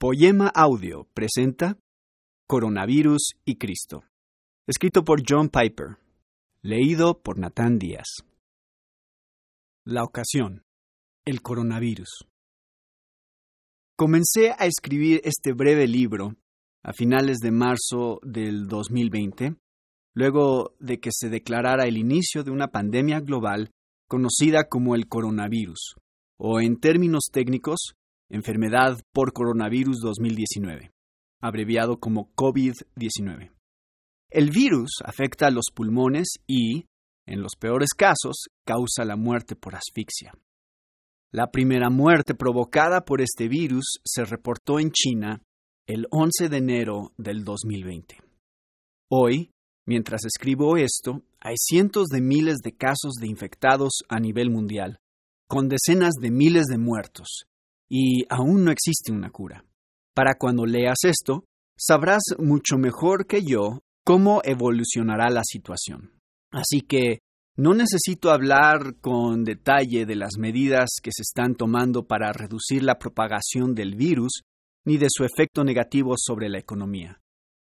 Poema Audio presenta Coronavirus y Cristo. Escrito por John Piper. Leído por Natán Díaz. La ocasión. El coronavirus. Comencé a escribir este breve libro a finales de marzo del 2020, luego de que se declarara el inicio de una pandemia global conocida como el coronavirus, o en términos técnicos, enfermedad por coronavirus 2019, abreviado como COVID-19. El virus afecta a los pulmones y, en los peores casos, causa la muerte por asfixia. La primera muerte provocada por este virus se reportó en China el 11 de enero del 2020. Hoy, mientras escribo esto, hay cientos de miles de casos de infectados a nivel mundial, con decenas de miles de muertos, y aún no existe una cura. Para cuando leas esto, sabrás mucho mejor que yo cómo evolucionará la situación. Así que no necesito hablar con detalle de las medidas que se están tomando para reducir la propagación del virus ni de su efecto negativo sobre la economía.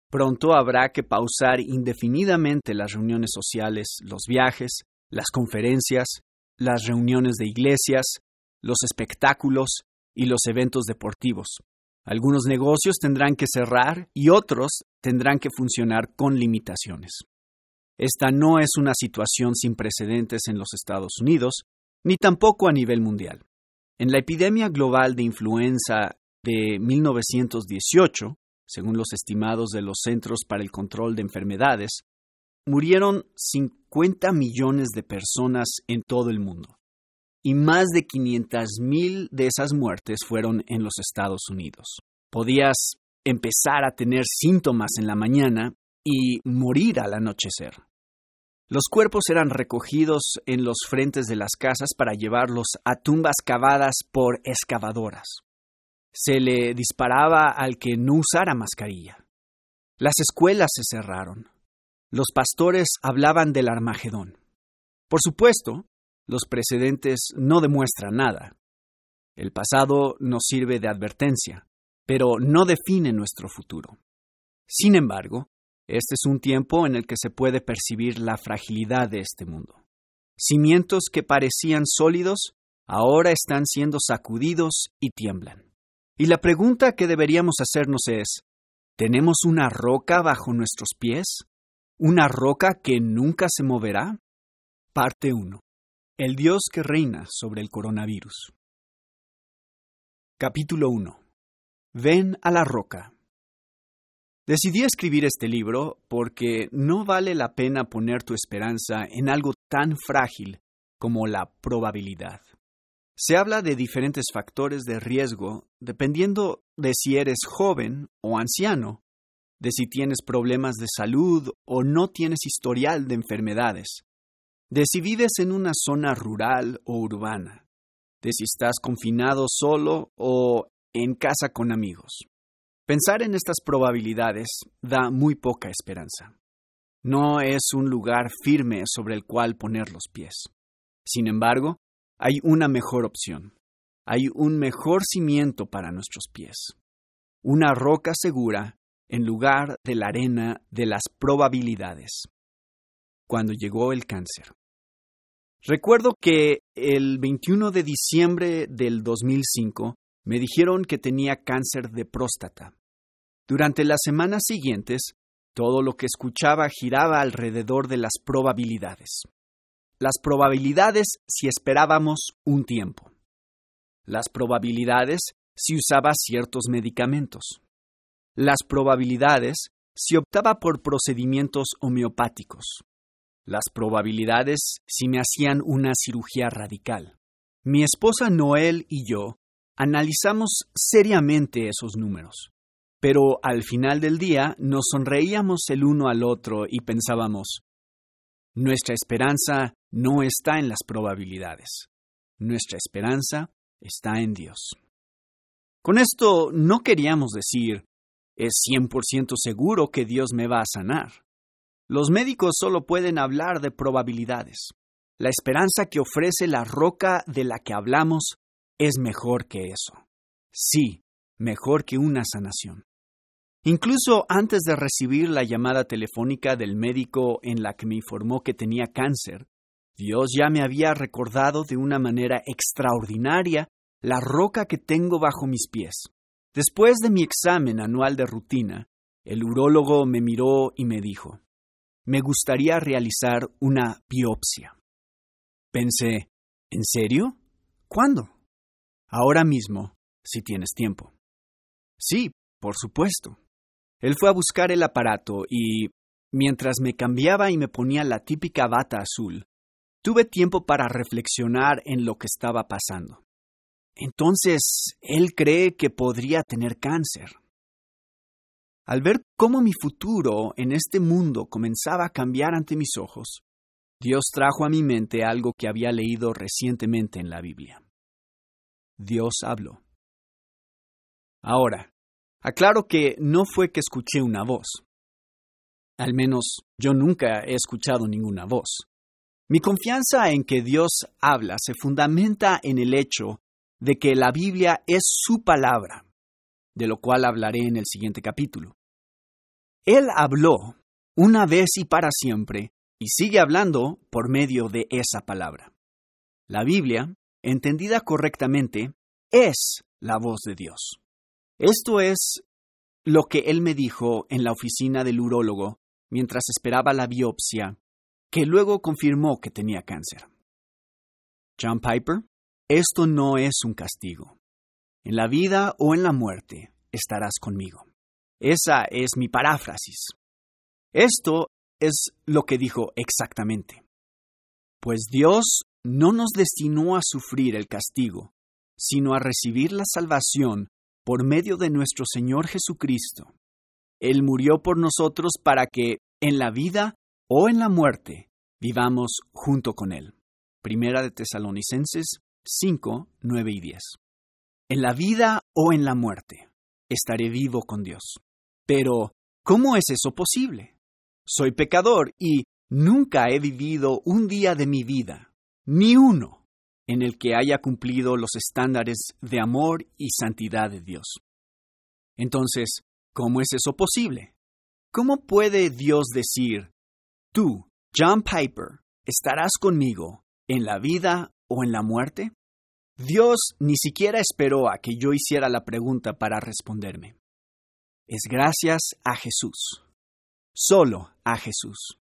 Pronto habrá que pausar indefinidamente las reuniones sociales, los viajes, las conferencias, las reuniones de iglesias, los espectáculos y los eventos deportivos. Algunos negocios tendrán que cerrar y otros tendrán que funcionar con limitaciones. Esta no es una situación sin precedentes en los Estados Unidos, ni tampoco a nivel mundial. En la epidemia global de influenza de 1918, según los estimados de los Centros para el Control de Enfermedades, murieron 50 millones de personas en todo el mundo y más de 500.000 de esas muertes fueron en los Estados Unidos. Podías empezar a tener síntomas en la mañana y morir al anochecer. Los cuerpos eran recogidos en los frentes de las casas para llevarlos a tumbas cavadas por excavadoras. Se le disparaba al que no usara mascarilla. Las escuelas se cerraron. Los pastores hablaban del Armagedón. Por supuesto, los precedentes no demuestran nada. El pasado nos sirve de advertencia, pero no define nuestro futuro. Sin embargo, este es un tiempo en el que se puede percibir la fragilidad de este mundo. Cimientos que parecían sólidos ahora están siendo sacudidos y tiemblan. Y la pregunta que deberíamos hacernos es, ¿tenemos una roca bajo nuestros pies? ¿Una roca que nunca se moverá? Parte 1. El Dios que reina sobre el coronavirus. Capítulo 1. Ven a la roca. Decidí escribir este libro porque no vale la pena poner tu esperanza en algo tan frágil como la probabilidad. Se habla de diferentes factores de riesgo dependiendo de si eres joven o anciano, de si tienes problemas de salud o no tienes historial de enfermedades de si vives en una zona rural o urbana, de si estás confinado solo o en casa con amigos. Pensar en estas probabilidades da muy poca esperanza. No es un lugar firme sobre el cual poner los pies. Sin embargo, hay una mejor opción. Hay un mejor cimiento para nuestros pies. Una roca segura en lugar de la arena de las probabilidades cuando llegó el cáncer. Recuerdo que el 21 de diciembre del 2005 me dijeron que tenía cáncer de próstata. Durante las semanas siguientes, todo lo que escuchaba giraba alrededor de las probabilidades. Las probabilidades si esperábamos un tiempo. Las probabilidades si usaba ciertos medicamentos. Las probabilidades si optaba por procedimientos homeopáticos las probabilidades si me hacían una cirugía radical. Mi esposa Noel y yo analizamos seriamente esos números, pero al final del día nos sonreíamos el uno al otro y pensábamos, nuestra esperanza no está en las probabilidades, nuestra esperanza está en Dios. Con esto no queríamos decir, es 100% seguro que Dios me va a sanar. Los médicos solo pueden hablar de probabilidades. La esperanza que ofrece la roca de la que hablamos es mejor que eso. Sí, mejor que una sanación. Incluso antes de recibir la llamada telefónica del médico en la que me informó que tenía cáncer, Dios ya me había recordado de una manera extraordinaria la roca que tengo bajo mis pies. Después de mi examen anual de rutina, el urólogo me miró y me dijo, me gustaría realizar una biopsia. Pensé, ¿en serio? ¿Cuándo? Ahora mismo, si tienes tiempo. Sí, por supuesto. Él fue a buscar el aparato y, mientras me cambiaba y me ponía la típica bata azul, tuve tiempo para reflexionar en lo que estaba pasando. Entonces, él cree que podría tener cáncer. Al ver cómo mi futuro en este mundo comenzaba a cambiar ante mis ojos, Dios trajo a mi mente algo que había leído recientemente en la Biblia. Dios habló. Ahora, aclaro que no fue que escuché una voz. Al menos yo nunca he escuchado ninguna voz. Mi confianza en que Dios habla se fundamenta en el hecho de que la Biblia es su palabra, de lo cual hablaré en el siguiente capítulo. Él habló una vez y para siempre, y sigue hablando por medio de esa palabra. La Biblia, entendida correctamente, es la voz de Dios. Esto es lo que él me dijo en la oficina del urólogo mientras esperaba la biopsia, que luego confirmó que tenía cáncer. John Piper esto no es un castigo. En la vida o en la muerte estarás conmigo. Esa es mi paráfrasis. Esto es lo que dijo exactamente. Pues Dios no nos destinó a sufrir el castigo, sino a recibir la salvación por medio de nuestro Señor Jesucristo. Él murió por nosotros para que, en la vida o en la muerte, vivamos junto con Él. Primera de Tesalonicenses 5, 9 y 10. En la vida o en la muerte, estaré vivo con Dios. Pero, ¿cómo es eso posible? Soy pecador y nunca he vivido un día de mi vida, ni uno, en el que haya cumplido los estándares de amor y santidad de Dios. Entonces, ¿cómo es eso posible? ¿Cómo puede Dios decir, tú, John Piper, estarás conmigo en la vida o en la muerte? Dios ni siquiera esperó a que yo hiciera la pregunta para responderme. Es gracias a Jesús, solo a Jesús.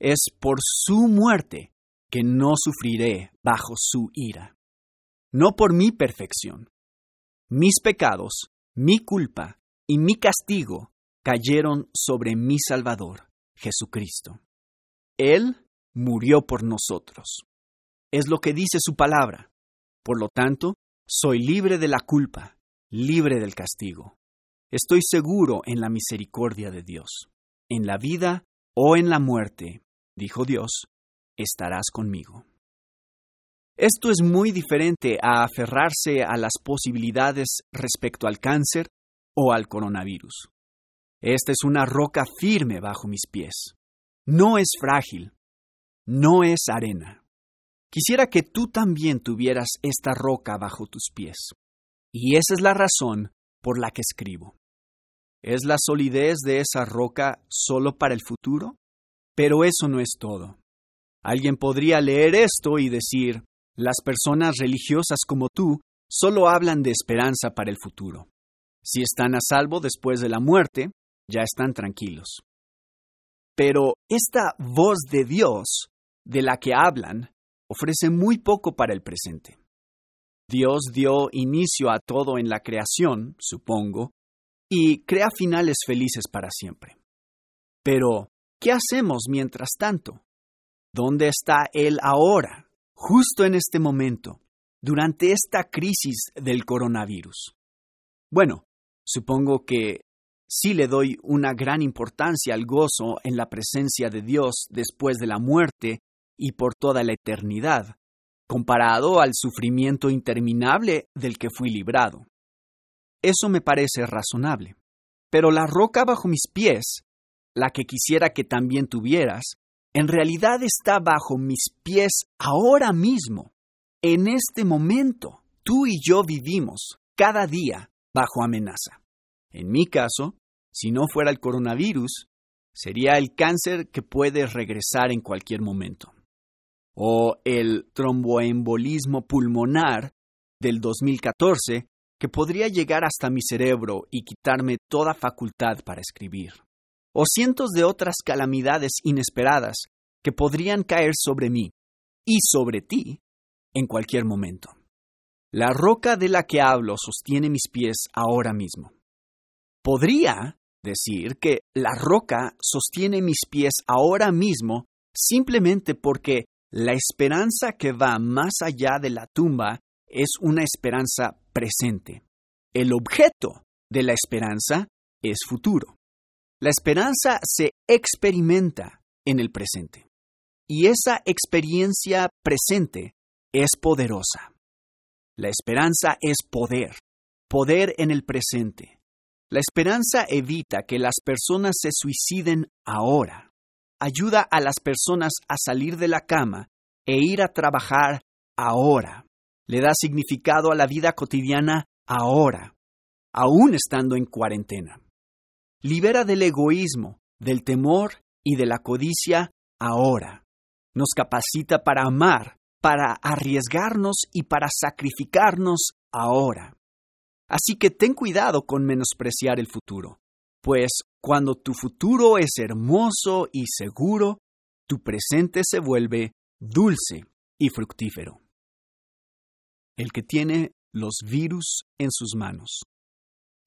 Es por su muerte que no sufriré bajo su ira, no por mi perfección. Mis pecados, mi culpa y mi castigo cayeron sobre mi Salvador, Jesucristo. Él murió por nosotros. Es lo que dice su palabra. Por lo tanto, soy libre de la culpa, libre del castigo. Estoy seguro en la misericordia de Dios. En la vida o en la muerte, dijo Dios, estarás conmigo. Esto es muy diferente a aferrarse a las posibilidades respecto al cáncer o al coronavirus. Esta es una roca firme bajo mis pies. No es frágil, no es arena. Quisiera que tú también tuvieras esta roca bajo tus pies. Y esa es la razón por la que escribo. ¿Es la solidez de esa roca solo para el futuro? Pero eso no es todo. Alguien podría leer esto y decir, las personas religiosas como tú solo hablan de esperanza para el futuro. Si están a salvo después de la muerte, ya están tranquilos. Pero esta voz de Dios de la que hablan ofrece muy poco para el presente. Dios dio inicio a todo en la creación, supongo, y crea finales felices para siempre. Pero, ¿qué hacemos mientras tanto? ¿Dónde está Él ahora, justo en este momento, durante esta crisis del coronavirus? Bueno, supongo que sí le doy una gran importancia al gozo en la presencia de Dios después de la muerte y por toda la eternidad, comparado al sufrimiento interminable del que fui librado. Eso me parece razonable. Pero la roca bajo mis pies, la que quisiera que también tuvieras, en realidad está bajo mis pies ahora mismo, en este momento. Tú y yo vivimos cada día bajo amenaza. En mi caso, si no fuera el coronavirus, sería el cáncer que puede regresar en cualquier momento. O el tromboembolismo pulmonar del 2014 que podría llegar hasta mi cerebro y quitarme toda facultad para escribir. O cientos de otras calamidades inesperadas que podrían caer sobre mí y sobre ti en cualquier momento. La roca de la que hablo sostiene mis pies ahora mismo. Podría decir que la roca sostiene mis pies ahora mismo simplemente porque la esperanza que va más allá de la tumba es una esperanza presente. El objeto de la esperanza es futuro. La esperanza se experimenta en el presente. Y esa experiencia presente es poderosa. La esperanza es poder, poder en el presente. La esperanza evita que las personas se suiciden ahora. Ayuda a las personas a salir de la cama e ir a trabajar ahora. Le da significado a la vida cotidiana ahora, aún estando en cuarentena. Libera del egoísmo, del temor y de la codicia ahora. Nos capacita para amar, para arriesgarnos y para sacrificarnos ahora. Así que ten cuidado con menospreciar el futuro, pues cuando tu futuro es hermoso y seguro, tu presente se vuelve dulce y fructífero. El que tiene los virus en sus manos.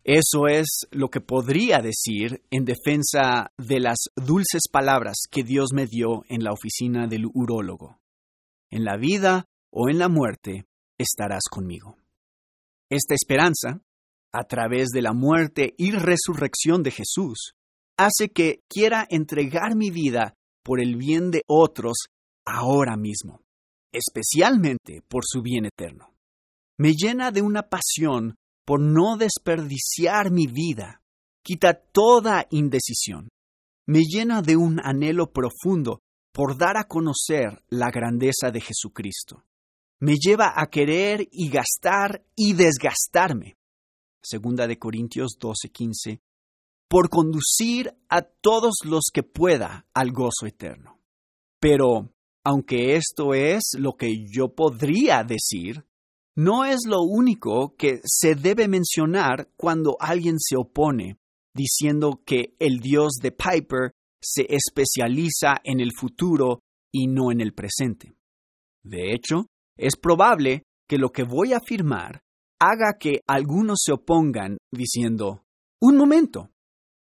Eso es lo que podría decir en defensa de las dulces palabras que Dios me dio en la oficina del urólogo. En la vida o en la muerte estarás conmigo. Esta esperanza, a través de la muerte y resurrección de Jesús, hace que quiera entregar mi vida por el bien de otros ahora mismo, especialmente por su bien eterno. Me llena de una pasión por no desperdiciar mi vida. Quita toda indecisión. Me llena de un anhelo profundo por dar a conocer la grandeza de Jesucristo me lleva a querer y gastar y desgastarme. Segunda de Corintios 12:15, por conducir a todos los que pueda al gozo eterno. Pero, aunque esto es lo que yo podría decir, no es lo único que se debe mencionar cuando alguien se opone, diciendo que el Dios de Piper se especializa en el futuro y no en el presente. De hecho, es probable que lo que voy a afirmar haga que algunos se opongan diciendo, un momento,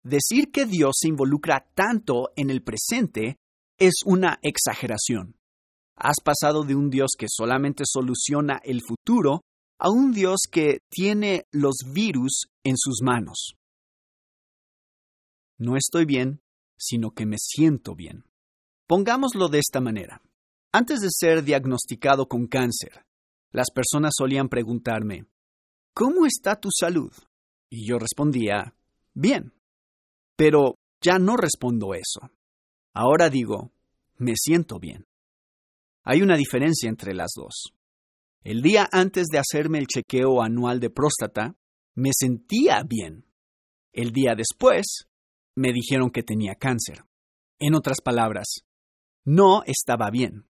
decir que Dios se involucra tanto en el presente es una exageración. Has pasado de un Dios que solamente soluciona el futuro a un Dios que tiene los virus en sus manos. No estoy bien, sino que me siento bien. Pongámoslo de esta manera. Antes de ser diagnosticado con cáncer, las personas solían preguntarme, ¿Cómo está tu salud? Y yo respondía, bien. Pero ya no respondo eso. Ahora digo, me siento bien. Hay una diferencia entre las dos. El día antes de hacerme el chequeo anual de próstata, me sentía bien. El día después, me dijeron que tenía cáncer. En otras palabras, no estaba bien.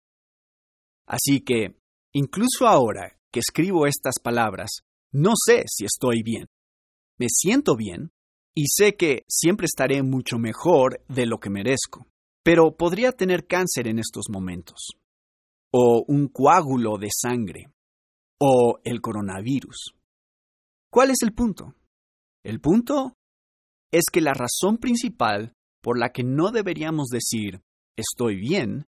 Así que, incluso ahora que escribo estas palabras, no sé si estoy bien. Me siento bien y sé que siempre estaré mucho mejor de lo que merezco, pero podría tener cáncer en estos momentos, o un coágulo de sangre, o el coronavirus. ¿Cuál es el punto? El punto es que la razón principal por la que no deberíamos decir estoy bien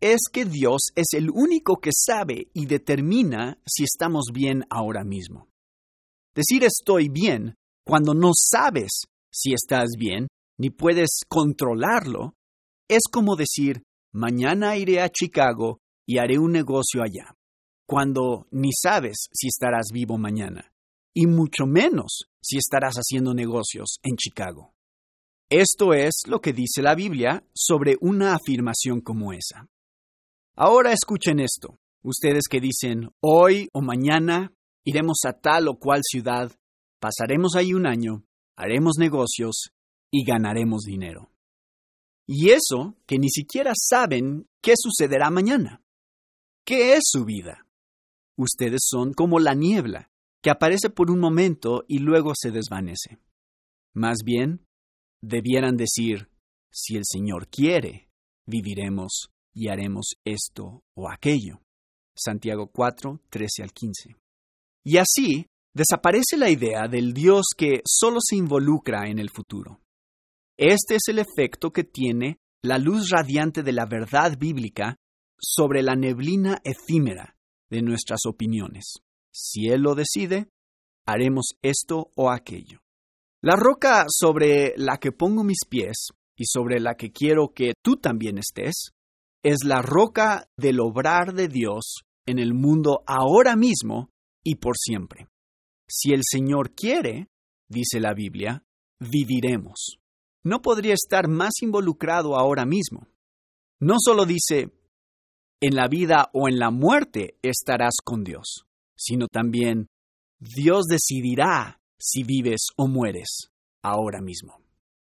es que Dios es el único que sabe y determina si estamos bien ahora mismo. Decir estoy bien cuando no sabes si estás bien ni puedes controlarlo es como decir mañana iré a Chicago y haré un negocio allá, cuando ni sabes si estarás vivo mañana, y mucho menos si estarás haciendo negocios en Chicago. Esto es lo que dice la Biblia sobre una afirmación como esa. Ahora escuchen esto. Ustedes que dicen, hoy o mañana iremos a tal o cual ciudad, Pasaremos ahí un año, haremos negocios y ganaremos dinero. Y eso que ni siquiera saben qué sucederá mañana. ¿Qué es su vida? Ustedes son como la niebla, que aparece por un momento y luego se desvanece. Más bien, debieran decir, si el Señor quiere, viviremos y haremos esto o aquello. Santiago 4, 13 al 15. Y así desaparece la idea del Dios que solo se involucra en el futuro. Este es el efecto que tiene la luz radiante de la verdad bíblica sobre la neblina efímera de nuestras opiniones. Si Él lo decide, haremos esto o aquello. La roca sobre la que pongo mis pies y sobre la que quiero que tú también estés, es la roca del obrar de Dios en el mundo ahora mismo y por siempre. Si el Señor quiere, dice la Biblia, viviremos. No podría estar más involucrado ahora mismo. No solo dice, en la vida o en la muerte estarás con Dios, sino también, Dios decidirá si vives o mueres ahora mismo.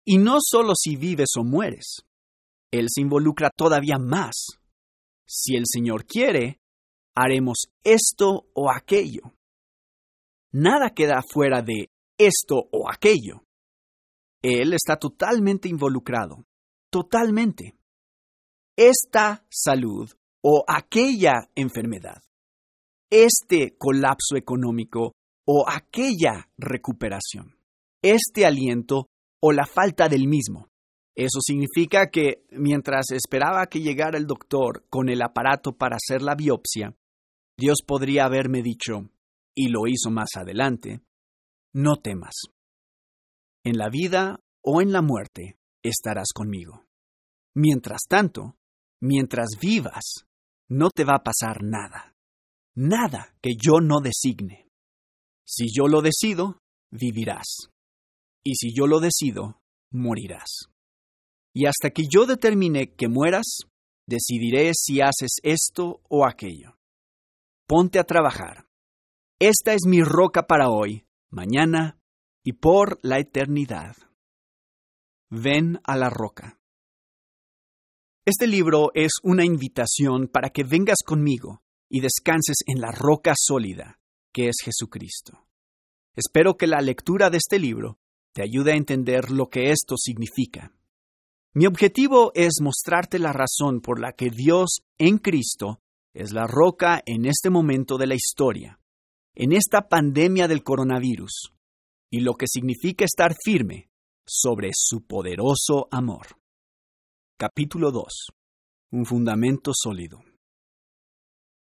Y no solo si vives o mueres, Él se involucra todavía más. Si el Señor quiere, haremos esto o aquello. Nada queda fuera de esto o aquello. Él está totalmente involucrado, totalmente. Esta salud o aquella enfermedad, este colapso económico o aquella recuperación, este aliento o la falta del mismo. Eso significa que mientras esperaba que llegara el doctor con el aparato para hacer la biopsia, Dios podría haberme dicho, y lo hizo más adelante, no temas. En la vida o en la muerte estarás conmigo. Mientras tanto, mientras vivas, no te va a pasar nada. Nada que yo no designe. Si yo lo decido, vivirás. Y si yo lo decido, morirás. Y hasta que yo determine que mueras, decidiré si haces esto o aquello ponte a trabajar. Esta es mi roca para hoy, mañana y por la eternidad. Ven a la roca. Este libro es una invitación para que vengas conmigo y descanses en la roca sólida, que es Jesucristo. Espero que la lectura de este libro te ayude a entender lo que esto significa. Mi objetivo es mostrarte la razón por la que Dios en Cristo es la roca en este momento de la historia, en esta pandemia del coronavirus, y lo que significa estar firme sobre su poderoso amor. Capítulo 2. Un fundamento sólido.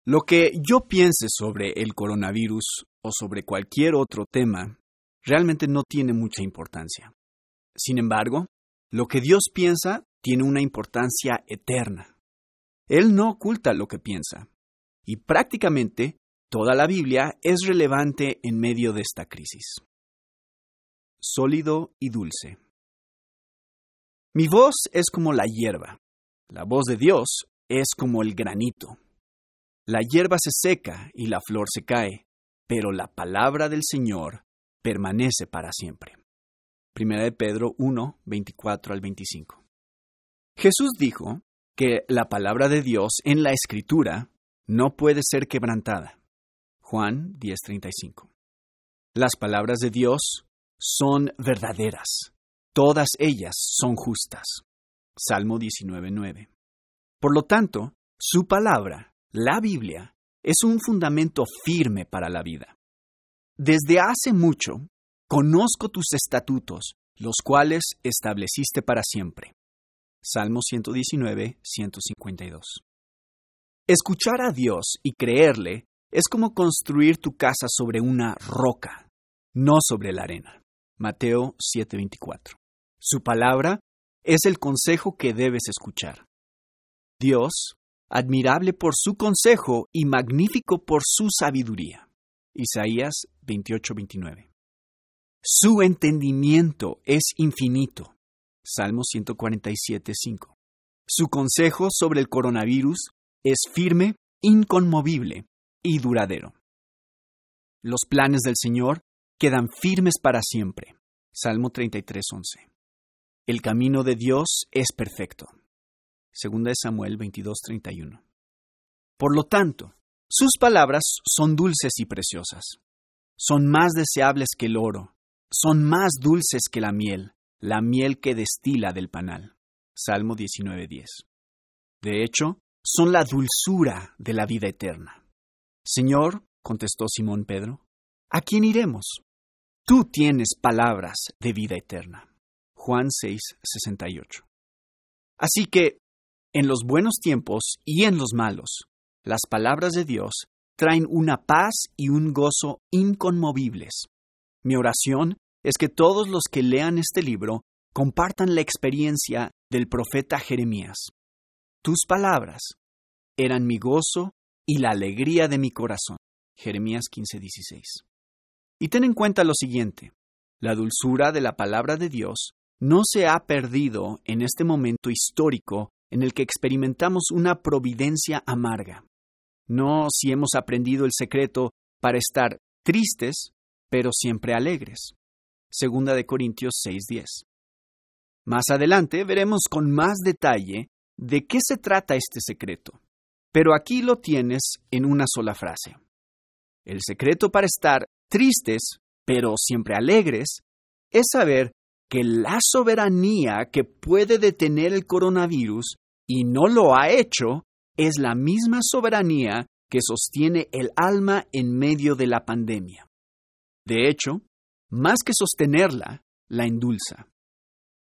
Lo que yo piense sobre el coronavirus o sobre cualquier otro tema realmente no tiene mucha importancia. Sin embargo, lo que Dios piensa tiene una importancia eterna. Él no oculta lo que piensa. Y prácticamente toda la Biblia es relevante en medio de esta crisis. Sólido y dulce. Mi voz es como la hierba. La voz de Dios es como el granito. La hierba se seca y la flor se cae, pero la palabra del Señor permanece para siempre. Primera de Pedro 1, 24 al 25. Jesús dijo que la palabra de Dios en la Escritura no puede ser quebrantada. Juan 10:35. Las palabras de Dios son verdaderas. Todas ellas son justas. Salmo 19:9. Por lo tanto, su palabra, la Biblia, es un fundamento firme para la vida. Desde hace mucho, conozco tus estatutos, los cuales estableciste para siempre. Salmo 119, 152. Escuchar a Dios y creerle es como construir tu casa sobre una roca, no sobre la arena. Mateo 7:24. Su palabra es el consejo que debes escuchar. Dios, admirable por su consejo y magnífico por su sabiduría. Isaías 28:29. Su entendimiento es infinito. Salmo 147, 5. Su consejo sobre el coronavirus es firme, inconmovible y duradero. Los planes del Señor quedan firmes para siempre. Salmo 33:11. El camino de Dios es perfecto. Segunda de Samuel 22:31. Por lo tanto, sus palabras son dulces y preciosas. Son más deseables que el oro, son más dulces que la miel, la miel que destila del panal. Salmo 19:10. De hecho, son la dulzura de la vida eterna. Señor, contestó Simón Pedro, ¿a quién iremos? Tú tienes palabras de vida eterna. Juan 6:68. Así que, en los buenos tiempos y en los malos, las palabras de Dios traen una paz y un gozo inconmovibles. Mi oración es que todos los que lean este libro compartan la experiencia del profeta Jeremías. Tus palabras eran mi gozo y la alegría de mi corazón. Jeremías 15:16. Y ten en cuenta lo siguiente, la dulzura de la palabra de Dios no se ha perdido en este momento histórico en el que experimentamos una providencia amarga. No si hemos aprendido el secreto para estar tristes, pero siempre alegres. Segunda de Corintios 6:10. Más adelante veremos con más detalle de qué se trata este secreto, pero aquí lo tienes en una sola frase. El secreto para estar tristes, pero siempre alegres, es saber que la soberanía que puede detener el coronavirus y no lo ha hecho es la misma soberanía que sostiene el alma en medio de la pandemia. De hecho, más que sostenerla, la endulza.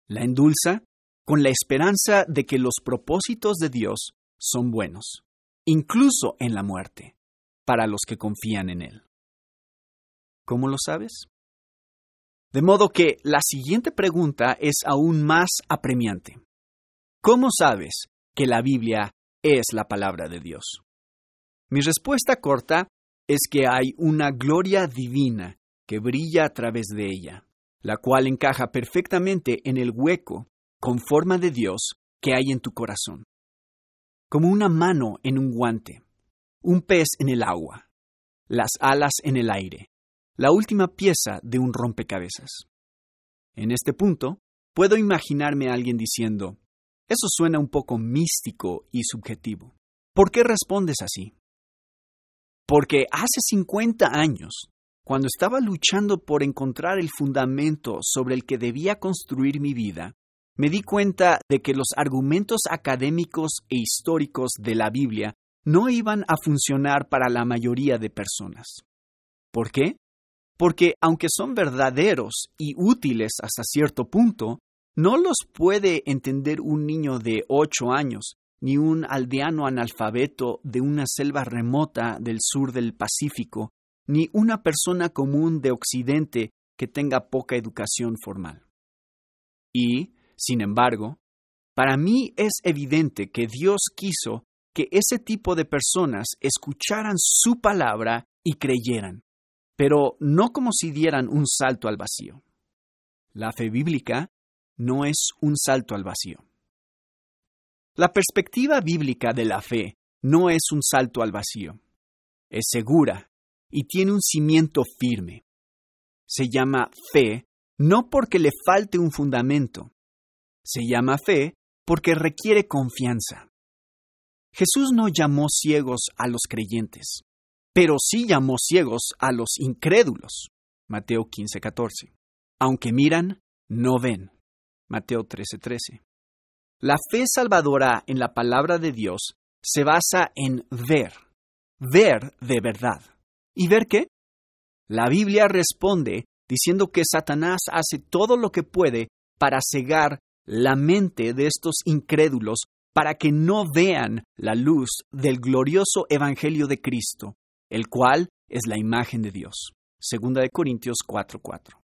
La endulza con la esperanza de que los propósitos de Dios son buenos, incluso en la muerte, para los que confían en Él. ¿Cómo lo sabes? De modo que la siguiente pregunta es aún más apremiante. ¿Cómo sabes que la Biblia es la palabra de Dios? Mi respuesta corta es que hay una gloria divina que brilla a través de ella, la cual encaja perfectamente en el hueco con forma de Dios que hay en tu corazón. Como una mano en un guante, un pez en el agua, las alas en el aire, la última pieza de un rompecabezas. En este punto, puedo imaginarme a alguien diciendo, eso suena un poco místico y subjetivo. ¿Por qué respondes así? Porque hace 50 años cuando estaba luchando por encontrar el fundamento sobre el que debía construir mi vida, me di cuenta de que los argumentos académicos e históricos de la Biblia no iban a funcionar para la mayoría de personas. ¿Por qué? Porque aunque son verdaderos y útiles hasta cierto punto, no los puede entender un niño de ocho años, ni un aldeano analfabeto de una selva remota del sur del Pacífico, ni una persona común de Occidente que tenga poca educación formal. Y, sin embargo, para mí es evidente que Dios quiso que ese tipo de personas escucharan su palabra y creyeran, pero no como si dieran un salto al vacío. La fe bíblica no es un salto al vacío. La perspectiva bíblica de la fe no es un salto al vacío. Es segura, y tiene un cimiento firme. Se llama fe no porque le falte un fundamento, se llama fe porque requiere confianza. Jesús no llamó ciegos a los creyentes, pero sí llamó ciegos a los incrédulos. Mateo 15:14. Aunque miran, no ven. Mateo 13:13. La fe salvadora en la palabra de Dios se basa en ver, ver de verdad. ¿Y ver qué? La Biblia responde diciendo que Satanás hace todo lo que puede para cegar la mente de estos incrédulos para que no vean la luz del glorioso Evangelio de Cristo, el cual es la imagen de Dios. Segunda de Corintios 4:4.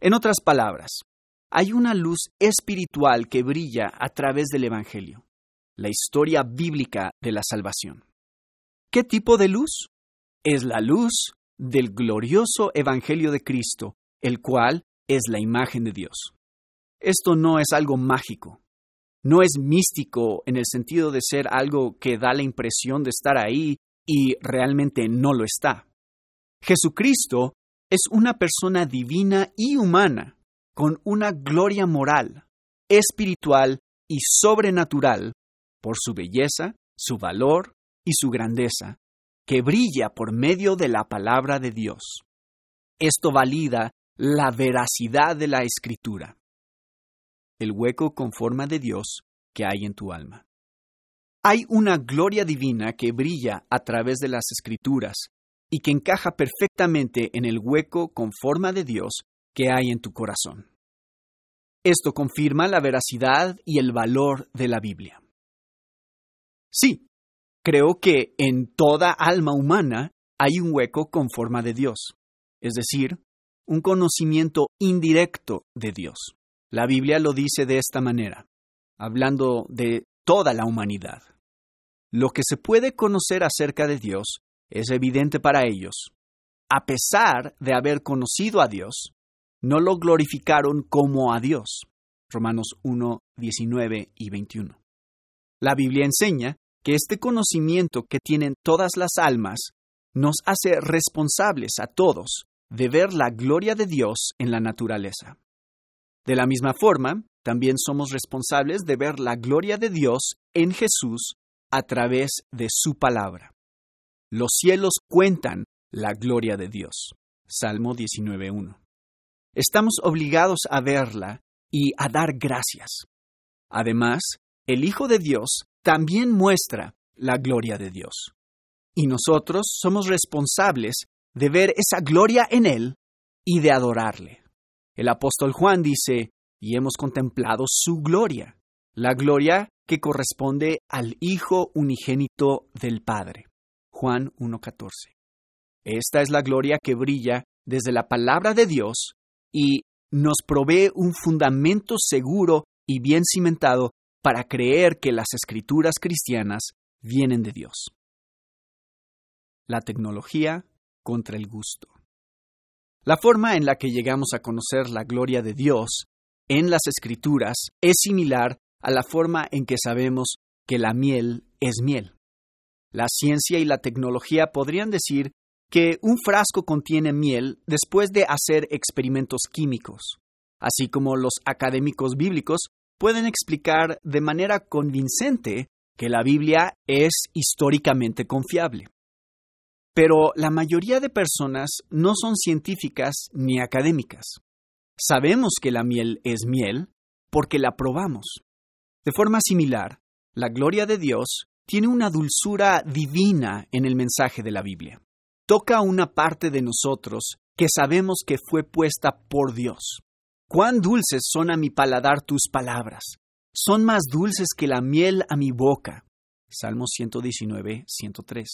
En otras palabras, hay una luz espiritual que brilla a través del Evangelio, la historia bíblica de la salvación. ¿Qué tipo de luz? es la luz del glorioso Evangelio de Cristo, el cual es la imagen de Dios. Esto no es algo mágico, no es místico en el sentido de ser algo que da la impresión de estar ahí y realmente no lo está. Jesucristo Es una persona divina y humana, con una gloria moral, espiritual y sobrenatural por su belleza, su valor y su grandeza, que brilla por medio de la palabra de Dios. Esto valida la veracidad de la escritura, el hueco con forma de Dios que hay en tu alma. Hay una gloria divina que brilla a través de las escrituras y que encaja perfectamente en el hueco con forma de Dios que hay en tu corazón. Esto confirma la veracidad y el valor de la Biblia. Sí, creo que en toda alma humana hay un hueco con forma de Dios, es decir, un conocimiento indirecto de Dios. La Biblia lo dice de esta manera, hablando de toda la humanidad. Lo que se puede conocer acerca de Dios es evidente para ellos. A pesar de haber conocido a Dios, no lo glorificaron como a Dios. Romanos 1, 19 y 21. La Biblia enseña que este conocimiento que tienen todas las almas nos hace responsables a todos de ver la gloria de Dios en la naturaleza. De la misma forma, también somos responsables de ver la gloria de Dios en Jesús a través de su palabra. Los cielos cuentan la gloria de Dios. Salmo 19.1. Estamos obligados a verla y a dar gracias. Además, el Hijo de Dios también muestra la gloria de Dios. Y nosotros somos responsables de ver esa gloria en Él y de adorarle. El apóstol Juan dice, y hemos contemplado su gloria, la gloria que corresponde al Hijo unigénito del Padre. Juan 1.14. Esta es la gloria que brilla desde la palabra de Dios y nos provee un fundamento seguro y bien cimentado para creer que las escrituras cristianas vienen de Dios. La tecnología contra el gusto. La forma en la que llegamos a conocer la gloria de Dios en las escrituras es similar a la forma en que sabemos que la miel es miel. La ciencia y la tecnología podrían decir que un frasco contiene miel después de hacer experimentos químicos, así como los académicos bíblicos pueden explicar de manera convincente que la Biblia es históricamente confiable. Pero la mayoría de personas no son científicas ni académicas. Sabemos que la miel es miel porque la probamos. De forma similar, la gloria de Dios tiene una dulzura divina en el mensaje de la Biblia. Toca una parte de nosotros que sabemos que fue puesta por Dios. Cuán dulces son a mi paladar tus palabras. Son más dulces que la miel a mi boca. Salmo 119, 103.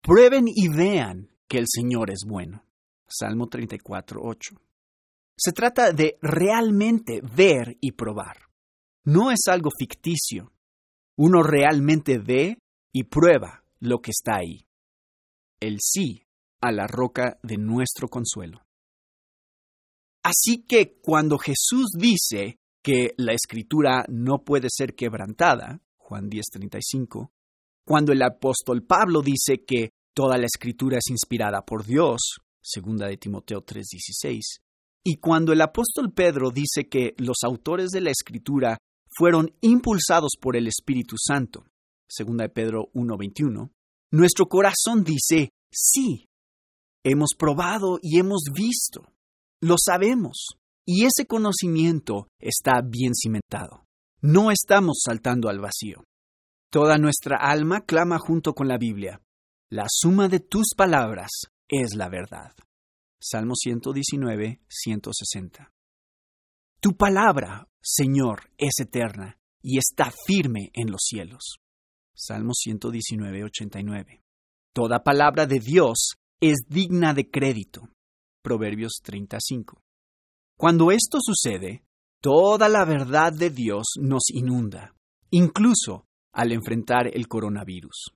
Prueben y vean que el Señor es bueno. Salmo 34, 8. Se trata de realmente ver y probar. No es algo ficticio. Uno realmente ve y prueba lo que está ahí. El sí a la roca de nuestro consuelo. Así que cuando Jesús dice que la escritura no puede ser quebrantada, Juan 10:35, cuando el apóstol Pablo dice que toda la escritura es inspirada por Dios, segunda de Timoteo 3:16, y cuando el apóstol Pedro dice que los autores de la escritura fueron impulsados por el Espíritu Santo, segunda de Pedro 1:21, nuestro corazón dice, sí, hemos probado y hemos visto. Lo sabemos. Y ese conocimiento está bien cimentado. No estamos saltando al vacío. Toda nuestra alma clama junto con la Biblia. La suma de tus palabras es la verdad. Salmo 119, 160. Tu palabra, Señor, es eterna y está firme en los cielos. Salmo 119, 89. Toda palabra de Dios es digna de crédito. Proverbios 35. Cuando esto sucede, toda la verdad de Dios nos inunda, incluso al enfrentar el coronavirus.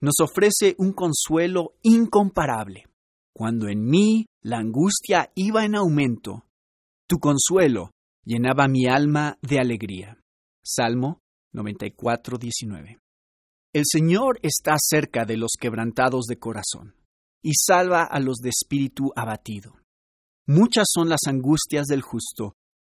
Nos ofrece un consuelo incomparable. Cuando en mí la angustia iba en aumento, tu consuelo llenaba mi alma de alegría. Salmo 94, 19. El Señor está cerca de los quebrantados de corazón y salva a los de espíritu abatido. Muchas son las angustias del justo,